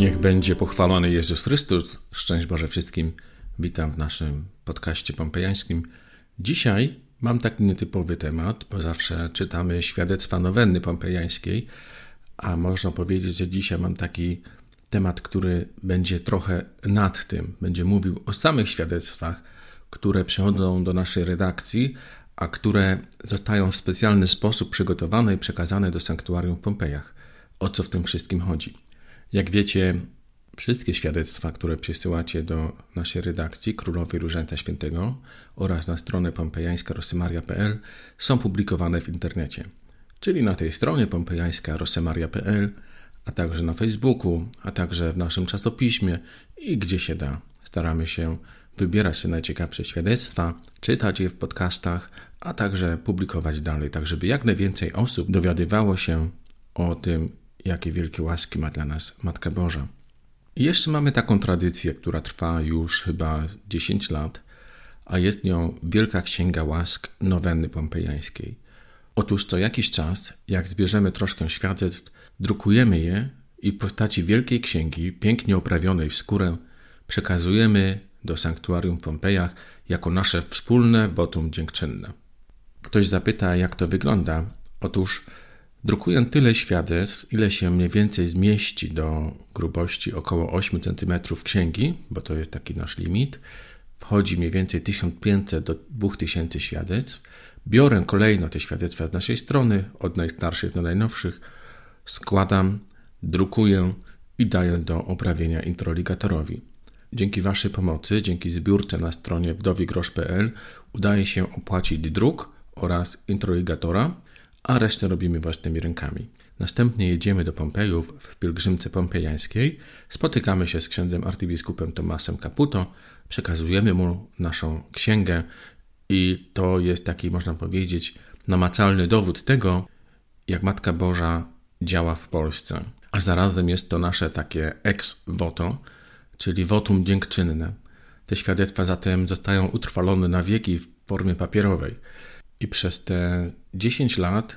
Niech będzie pochwalony Jezus Chrystus. Szczęść Boże wszystkim. Witam w naszym podcaście pompejańskim. Dzisiaj mam taki nietypowy temat, bo zawsze czytamy świadectwa nowenny pompejańskiej, a można powiedzieć, że dzisiaj mam taki temat, który będzie trochę nad tym. Będzie mówił o samych świadectwach, które przychodzą do naszej redakcji, a które zostają w specjalny sposób przygotowane i przekazane do sanktuarium w Pompejach. O co w tym wszystkim chodzi? Jak wiecie, wszystkie świadectwa, które przysyłacie do naszej redakcji Królowej Różańca Świętego oraz na stronę pompejańska rosymaria.pl są publikowane w internecie, czyli na tej stronie pompejańska rosymaria.pl, a także na Facebooku, a także w naszym czasopiśmie i gdzie się da. Staramy się wybierać te najciekawsze świadectwa, czytać je w podcastach, a także publikować dalej, tak żeby jak najwięcej osób dowiadywało się o tym, jakie wielkie łaski ma dla nas Matka Boża. I jeszcze mamy taką tradycję, która trwa już chyba 10 lat, a jest nią Wielka Księga Łask Nowenny Pompejańskiej. Otóż co jakiś czas, jak zbierzemy troszkę świadectw, drukujemy je i w postaci Wielkiej Księgi, pięknie oprawionej w skórę, przekazujemy do sanktuarium w Pompejach jako nasze wspólne wotum dziękczynne. Ktoś zapyta, jak to wygląda. Otóż drukuję tyle świadectw, ile się mniej więcej zmieści do grubości około 8 cm księgi, bo to jest taki nasz limit. Wchodzi mniej więcej 1500 do 2000 świadectw. Biorę kolejno te świadectwa z naszej strony, od najstarszych do najnowszych, składam, drukuję i daję do oprawienia introligatorowi. Dzięki Waszej pomocy, dzięki zbiórce na stronie wdowigrosz.pl udaje się opłacić druk oraz introligatora, a resztę robimy własnymi rękami. Następnie jedziemy do Pompejów w pielgrzymce pompejańskiej, spotykamy się z księdzem arcybiskupem Tomasem Caputo, przekazujemy mu naszą księgę i to jest taki, można powiedzieć, namacalny dowód tego, jak Matka Boża działa w Polsce. A zarazem jest to nasze takie ex voto, czyli wotum dziękczynne. Te świadectwa zatem zostają utrwalone na wieki w formie papierowej. I przez te 10 lat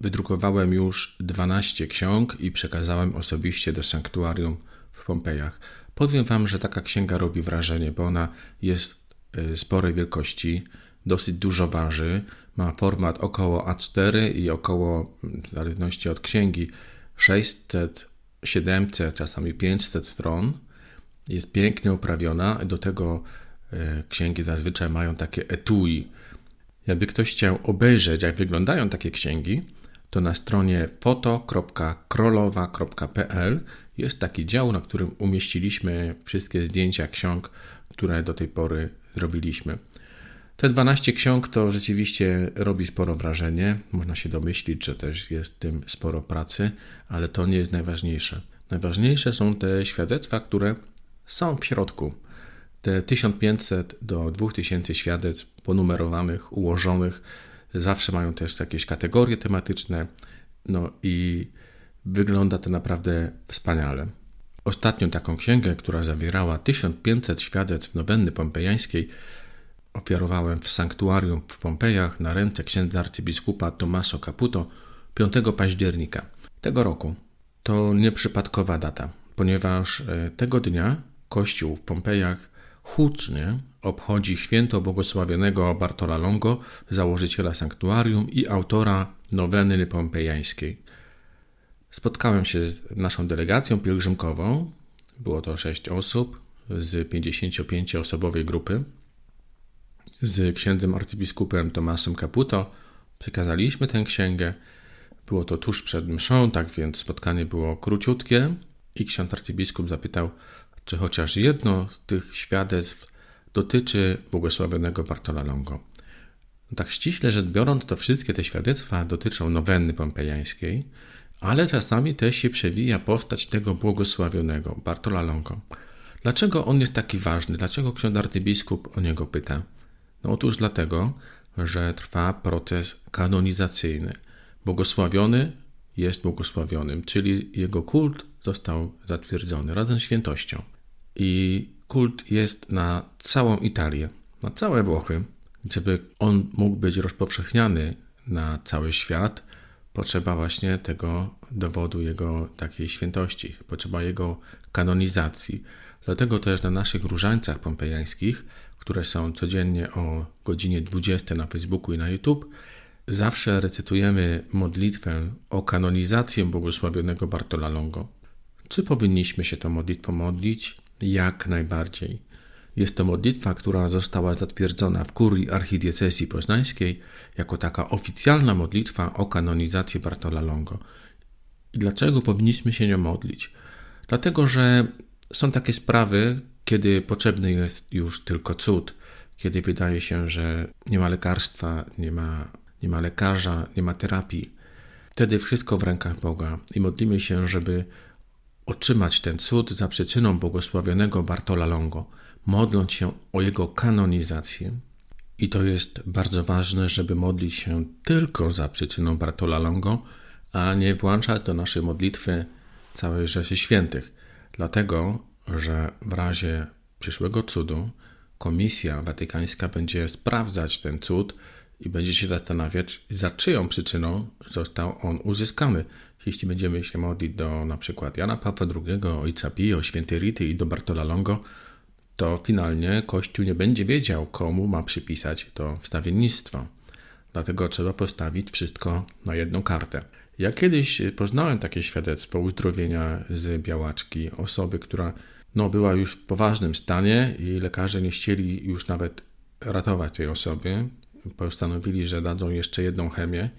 wydrukowałem już 12 ksiąg i przekazałem osobiście do sanktuarium w Pompejach. Powiem Wam, że taka księga robi wrażenie, bo ona jest y, sporej wielkości, dosyć dużo waży, ma format około A4 i około, w zależności od księgi, 600, 700, czasami 500 stron. Jest pięknie oprawiona. Do tego y, księgi zazwyczaj mają takie etui, jakby ktoś chciał obejrzeć, jak wyglądają takie księgi, to na stronie foto.krolowa.pl jest taki dział, na którym umieściliśmy wszystkie zdjęcia ksiąg, które do tej pory zrobiliśmy. Te 12 ksiąg to rzeczywiście robi sporo wrażenie. Można się domyślić, że też jest w tym sporo pracy, ale to nie jest najważniejsze. Najważniejsze są te świadectwa, które są w środku. Te 1500 do 2000 świadectw ponumerowanych, ułożonych, zawsze mają też jakieś kategorie tematyczne, no i wygląda to naprawdę wspaniale. Ostatnią taką księgę, która zawierała 1500 świadectw nowenny pompejańskiej, ofiarowałem w sanktuarium w Pompejach na ręce księdza arcybiskupa Tomaso Caputo 5 października tego roku. To nieprzypadkowa data, ponieważ e, tego dnia Kościół w Pompejach hucznie obchodzi święto błogosławionego Bartola Longo, założyciela sanktuarium i autora noweny pompejańskiej. Spotkałem się z naszą delegacją pielgrzymkową. Było to sześć osób z 55-osobowej grupy. Z księdzem arcybiskupem Tomasem Caputo przekazaliśmy tę księgę. Było to tuż przed mszą, tak więc spotkanie było króciutkie i ksiądz arcybiskup zapytał, czy chociaż jedno z tych świadectw dotyczy błogosławionego Bartola Longo. Tak ściśle rzecz biorąc, to wszystkie te świadectwa dotyczą nowenny pompejańskiej, ale czasami też się przewija postać tego błogosławionego Bartola Longo. Dlaczego on jest taki ważny? Dlaczego ksiądz arcybiskup o niego pyta? No otóż dlatego, że trwa proces kanonizacyjny. Błogosławiony jest błogosławionym, czyli jego kult został zatwierdzony razem z świętością. I kult jest na całą Italię, na całe Włochy. Żeby on mógł być rozpowszechniany na cały świat, potrzeba właśnie tego dowodu jego takiej świętości, potrzeba jego kanonizacji. Dlatego też na naszych różańcach pompejańskich, które są codziennie o godzinie 20 na Facebooku i na YouTube, zawsze recytujemy modlitwę o kanonizację błogosławionego Bartola Longo. Czy powinniśmy się tą modlitwą modlić? Jak najbardziej. Jest to modlitwa, która została zatwierdzona w kurii archidiecezji poznańskiej jako taka oficjalna modlitwa o kanonizację Bartola Longo. I dlaczego powinniśmy się nią modlić? Dlatego, że są takie sprawy, kiedy potrzebny jest już tylko cud, kiedy wydaje się, że nie ma lekarstwa, nie ma, nie ma lekarza, nie ma terapii. Wtedy wszystko w rękach Boga i modlimy się, żeby otrzymać ten cud za przyczyną błogosławionego Bartola Longo, modląc się o jego kanonizację. I to jest bardzo ważne, żeby modlić się tylko za przyczyną Bartola Longo, a nie włączać do naszej modlitwy całej rzeszy świętych. Dlatego, że w razie przyszłego cudu Komisja Watykańska będzie sprawdzać ten cud i będzie się zastanawiać, za czyją przyczyną został on uzyskany. Jeśli będziemy się modlić do na przykład Jana Pawła II, Ojca Pio, Świętej Rity i do Bartola Longo, to finalnie Kościół nie będzie wiedział, komu ma przypisać to wstawiennictwo. Dlatego trzeba postawić wszystko na jedną kartę. Ja kiedyś poznałem takie świadectwo uzdrowienia z białaczki, osoby, która no, była już w poważnym stanie i lekarze nie chcieli już nawet ratować tej osoby. Postanowili, że dadzą jeszcze jedną chemię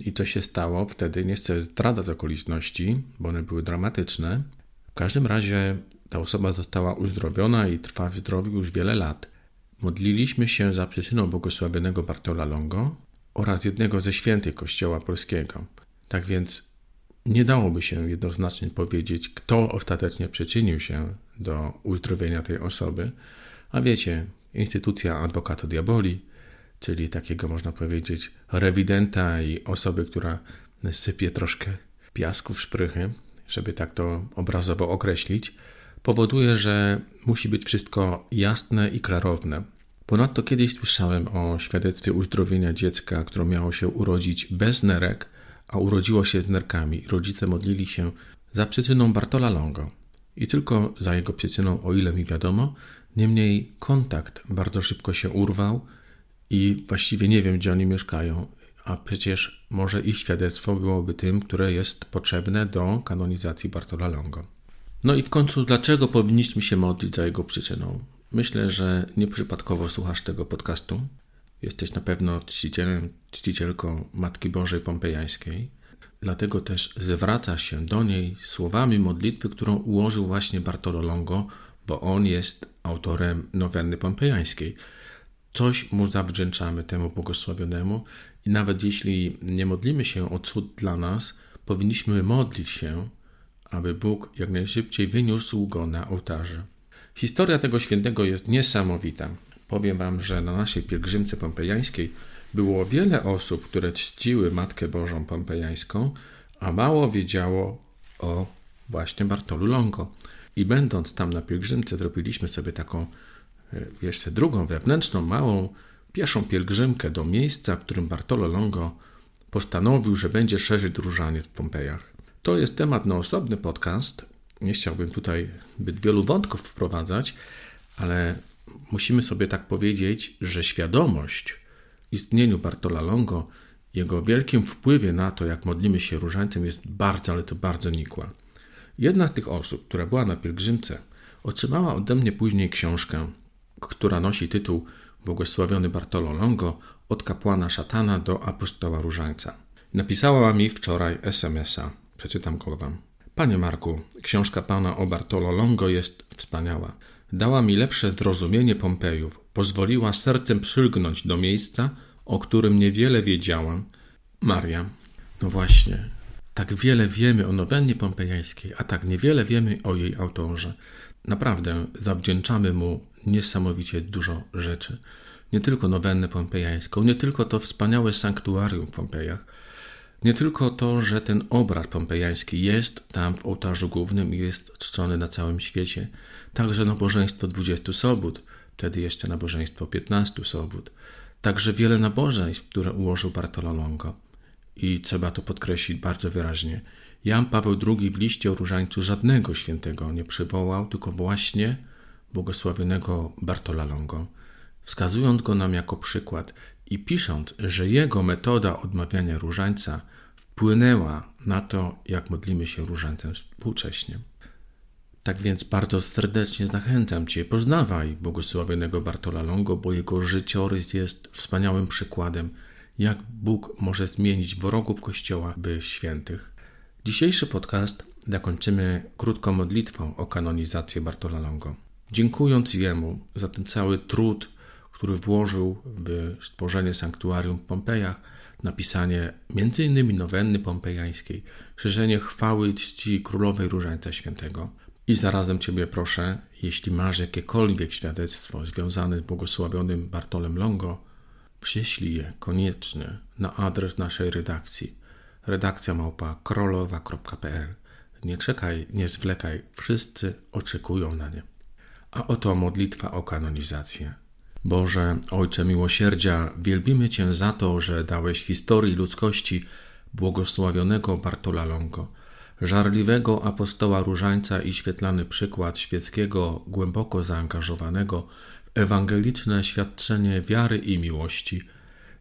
i to się stało. Wtedy nie chcę zdradzać okoliczności, bo one były dramatyczne. W każdym razie ta osoba została uzdrowiona i trwa w zdrowiu już wiele lat. Modliliśmy się za przyczyną błogosławionego Bartola Longo oraz jednego ze świętych Kościoła Polskiego. Tak więc nie dałoby się jednoznacznie powiedzieć, kto ostatecznie przyczynił się do uzdrowienia tej osoby, a wiecie, instytucja adwokato diaboli, czyli takiego można powiedzieć rewidenta i osoby, która sypie troszkę piasku w szprychy, żeby tak to obrazowo określić, powoduje, że musi być wszystko jasne i klarowne. Ponadto kiedyś słyszałem o świadectwie uzdrowienia dziecka, które miało się urodzić bez nerek, a urodziło się z nerkami. Rodzice modlili się za przyczyną Bartola Longo i tylko za jego przyczyną, o ile mi wiadomo. Niemniej kontakt bardzo szybko się urwał i właściwie nie wiem, gdzie oni mieszkają, a przecież może ich świadectwo byłoby tym, które jest potrzebne do kanonizacji Bartola Longo. No i w końcu, dlaczego powinniśmy się modlić za jego przyczyną? Myślę, że nieprzypadkowo słuchasz tego podcastu. Jesteś na pewno czcicielem, czcicielką Matki Bożej Pompejańskiej. Dlatego też zwraca się do niej słowami modlitwy, którą ułożył właśnie Bartolo Longo, bo on jest autorem nowenny pompejańskiej. Coś mu zawdzięczamy temu błogosławionemu i nawet jeśli nie modlimy się o cud dla nas, powinniśmy modlić się, aby Bóg jak najszybciej wyniósł go na ołtarze. Historia tego świętego jest niesamowita. Powiem Wam, że na naszej pielgrzymce pompejańskiej było wiele osób, które czciły Matkę Bożą Pompejańską, a mało wiedziało o właśnie Bartolu Longo. I będąc tam na pielgrzymce, zrobiliśmy sobie taką jeszcze drugą wewnętrzną, małą, pieszą pielgrzymkę do miejsca, w którym Bartolo Longo postanowił, że będzie szerzyć różaniec w Pompejach. To jest temat na osobny podcast. Nie chciałbym tutaj zbyt wielu wątków wprowadzać, ale musimy sobie tak powiedzieć, że świadomość istnieniu Bartola Longo, jego wielkim wpływie na to, jak modlimy się różańcem, jest bardzo, ale to bardzo nikła. Jedna z tych osób, która była na pielgrzymce, otrzymała ode mnie później książkę, która nosi tytuł Błogosławiony Bartolo Longo od kapłana szatana do apostoła różańca. Napisała mi wczoraj SMS-a. Przeczytam go wam. Panie Marku, książka pana o Bartolo Longo jest wspaniała. Dała mi lepsze zrozumienie Pompejów, pozwoliła sercem przylgnąć do miejsca, o którym niewiele wiedziałam. Maria. No właśnie, tak wiele wiemy o nowennie pompejańskiej, a tak niewiele wiemy o jej autorze. Naprawdę zawdzięczamy mu niesamowicie dużo rzeczy. Nie tylko nowennę pompejańską, nie tylko to wspaniałe sanktuarium w Pompejach, nie tylko to, że ten obraz pompejański jest tam w ołtarzu głównym i jest czczony na całym świecie, także nabożeństwo 20 sobót, wtedy jeszcze nabożeństwo 15 sobót, także wiele nabożeństw, które ułożył Bartolo Longo. I trzeba to podkreślić bardzo wyraźnie. Jan Paweł II w liście o różańcu żadnego świętego nie przywołał, tylko właśnie błogosławionego Bartola Longo, wskazując go nam jako przykład i pisząc, że jego metoda odmawiania różańca wpłynęła na to, jak modlimy się różańcem współcześnie. Tak więc bardzo serdecznie zachęcam Cię, poznawaj błogosławionego Bartola Longo, bo jego życiorys jest wspaniałym przykładem, jak Bóg może zmienić wrogów Kościoła by świętych. Dzisiejszy podcast zakończymy krótką modlitwą o kanonizację Bartola Longo. Dziękując Jemu za ten cały trud, który włożył w stworzenie sanktuarium w Pompejach, napisanie m.in. nowenny pompejańskiej, szerzenie chwały i czci Królowej Różańca Świętego. I zarazem Ciebie proszę, jeśli masz jakiekolwiek świadectwo związane z błogosławionym Bartolem Longo, przyślij je koniecznie na adres naszej redakcji redakcja małpa krolowa.pl. Nie czekaj, nie zwlekaj, wszyscy oczekują na nie. A oto modlitwa o kanonizację. Boże, Ojcze miłosierdzia, wielbimy Cię za to, że dałeś historii ludzkości błogosławionego Bartola Longo, żarliwego apostoła różańca i świetlany przykład świeckiego, głęboko zaangażowanego w ewangeliczne świadczenie wiary i miłości.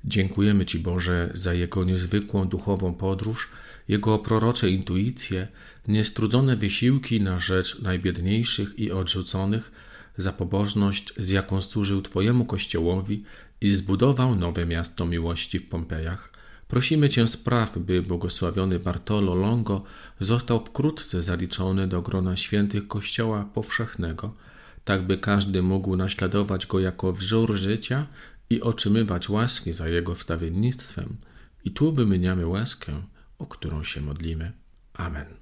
Dziękujemy Ci, Boże, za Jego niezwykłą duchową podróż, Jego prorocze intuicje, niestrudzone wysiłki na rzecz najbiedniejszych i odrzuconych, za pobożność, z jaką służył Twojemu Kościołowi i zbudował nowe miasto miłości w Pompejach. Prosimy Cię spraw, by błogosławiony Bartolo Longo został wkrótce zaliczony do grona świętych Kościoła powszechnego, tak by każdy mógł naśladować go jako wzór życia i otrzymywać łaski za jego wstawiennictwem. I tu wymieniamy łaskę, o którą się modlimy. Amen.